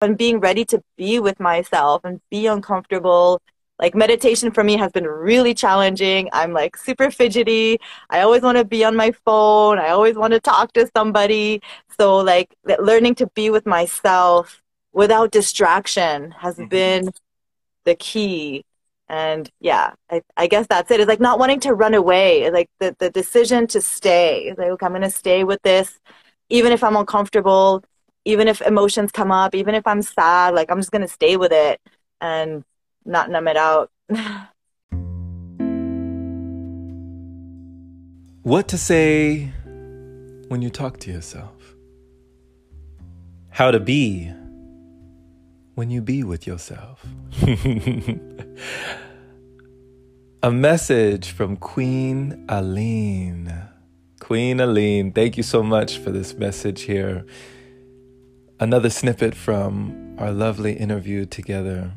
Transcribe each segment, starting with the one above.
and being ready to be with myself and be uncomfortable. Like meditation for me has been really challenging. I'm like super fidgety. I always want to be on my phone. I always want to talk to somebody. So like learning to be with myself without distraction has mm-hmm. been the key. And yeah I, I guess that's it. It's like not wanting to run away. It's like the, the decision to stay. It's like okay, i'm going to stay with this even if i'm uncomfortable even if emotions come up even if i'm sad like i'm just going to stay with it and not numb it out what to say when you talk to yourself how to be when you be with yourself. A message from Queen Aline. Queen Aline, thank you so much for this message here. Another snippet from our lovely interview together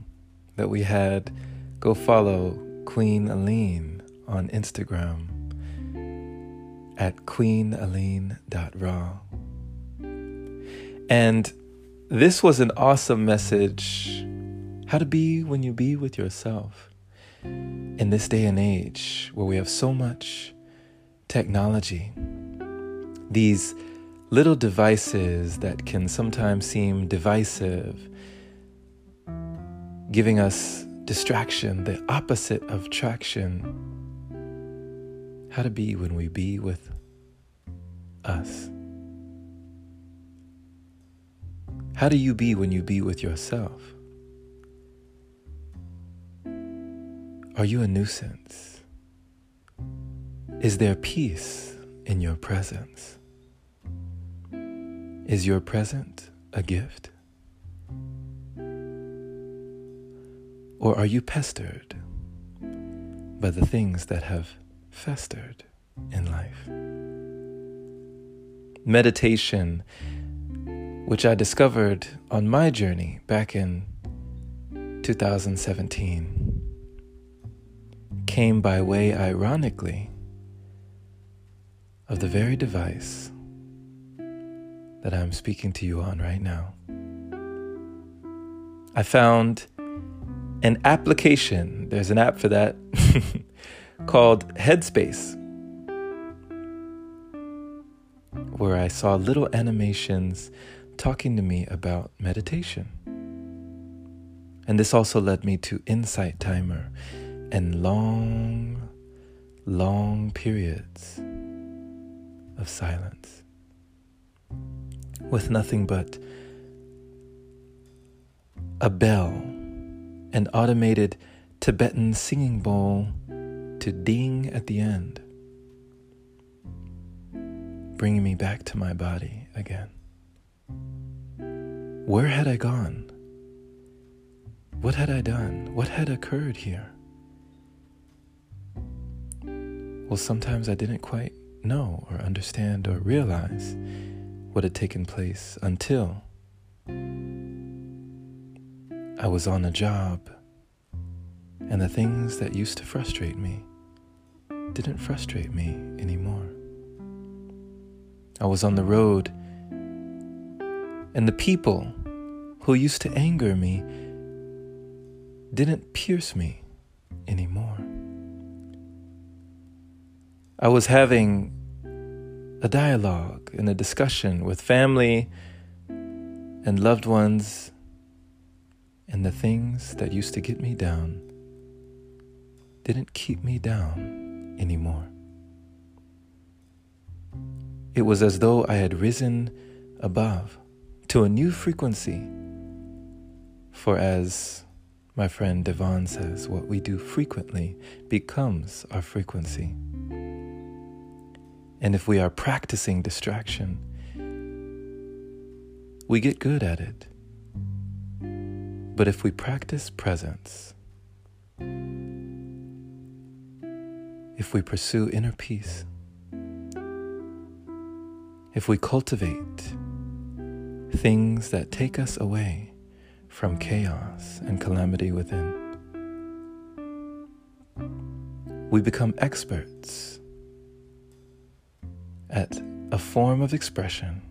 that we had. Go follow Queen Aline on Instagram at queenaline.raw. And this was an awesome message. How to be when you be with yourself. In this day and age where we have so much technology, these little devices that can sometimes seem divisive, giving us distraction, the opposite of traction. How to be when we be with us. How do you be when you be with yourself? Are you a nuisance? Is there peace in your presence? Is your present a gift? Or are you pestered by the things that have festered in life? Meditation which I discovered on my journey back in 2017, came by way, ironically, of the very device that I'm speaking to you on right now. I found an application, there's an app for that, called Headspace, where I saw little animations talking to me about meditation. And this also led me to Insight Timer and long, long periods of silence with nothing but a bell, an automated Tibetan singing bowl to ding at the end, bringing me back to my body again. Where had I gone? What had I done? What had occurred here? Well, sometimes I didn't quite know or understand or realize what had taken place until I was on a job and the things that used to frustrate me didn't frustrate me anymore. I was on the road and the people who used to anger me didn't pierce me anymore. I was having a dialogue and a discussion with family and loved ones, and the things that used to get me down didn't keep me down anymore. It was as though I had risen above to a new frequency. For as my friend Devon says, what we do frequently becomes our frequency. And if we are practicing distraction, we get good at it. But if we practice presence, if we pursue inner peace, if we cultivate things that take us away from chaos and calamity within. We become experts at a form of expression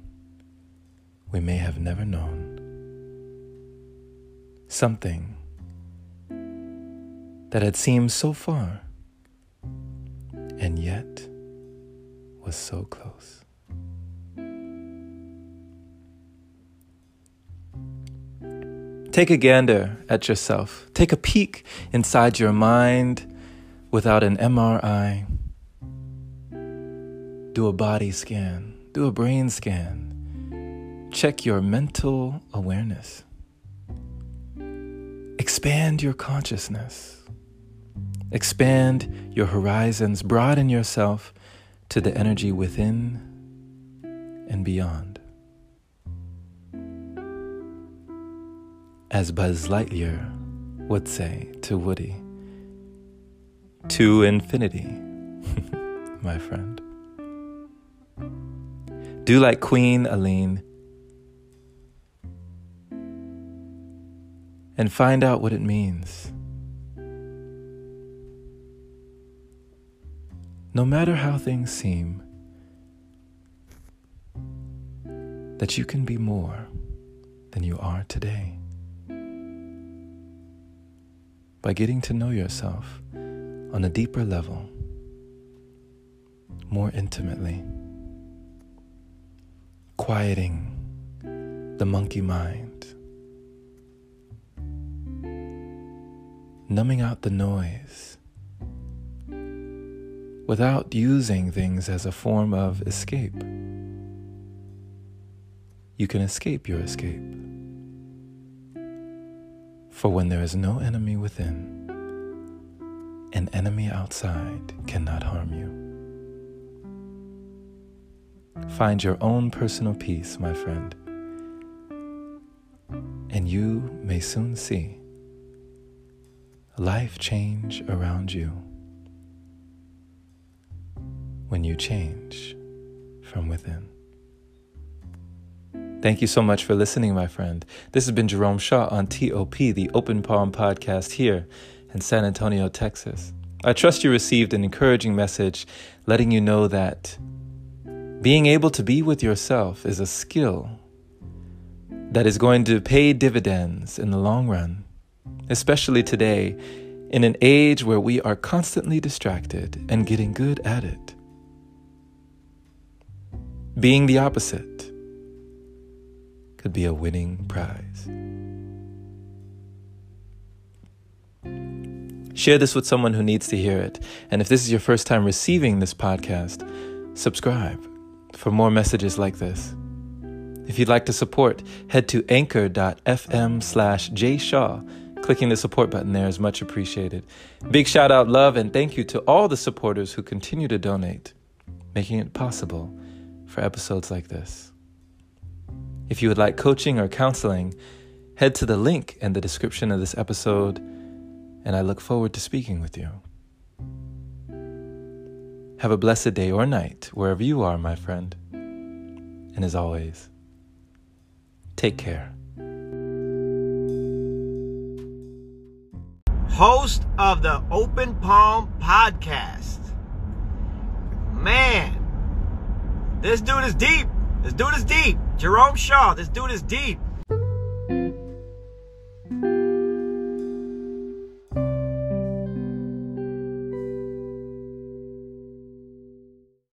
we may have never known. something that had seemed so far and yet was so close. Take a gander at yourself. Take a peek inside your mind without an MRI. Do a body scan, do a brain scan. Check your mental awareness. Expand your consciousness. Expand your horizons. Broaden yourself to the energy within and beyond. As Buzz Lightyear would say to Woody, to infinity, my friend. Do like Queen Aline and find out what it means. No matter how things seem, that you can be more than you are today. By getting to know yourself on a deeper level, more intimately, quieting the monkey mind numbing out the noise without using things as a form of escape. You can escape your escape. For when there is no enemy within, an enemy outside cannot harm you. Find your own personal peace, my friend, and you may soon see life change around you when you change from within. Thank you so much for listening, my friend. This has been Jerome Shaw on TOP, the Open Palm podcast here in San Antonio, Texas. I trust you received an encouraging message letting you know that being able to be with yourself is a skill that is going to pay dividends in the long run especially today, in an age where we are constantly distracted and getting good at it. Being the opposite could be a winning prize. Share this with someone who needs to hear it. And if this is your first time receiving this podcast, subscribe for more messages like this. If you'd like to support, head to anchor.fm slash jshaw Clicking the support button there is much appreciated. Big shout out, love, and thank you to all the supporters who continue to donate, making it possible for episodes like this. If you would like coaching or counseling, head to the link in the description of this episode, and I look forward to speaking with you. Have a blessed day or night wherever you are, my friend. And as always, take care. host of the Open Palm podcast. Man, this dude is deep. This dude is deep. Jerome Shaw, this dude is deep.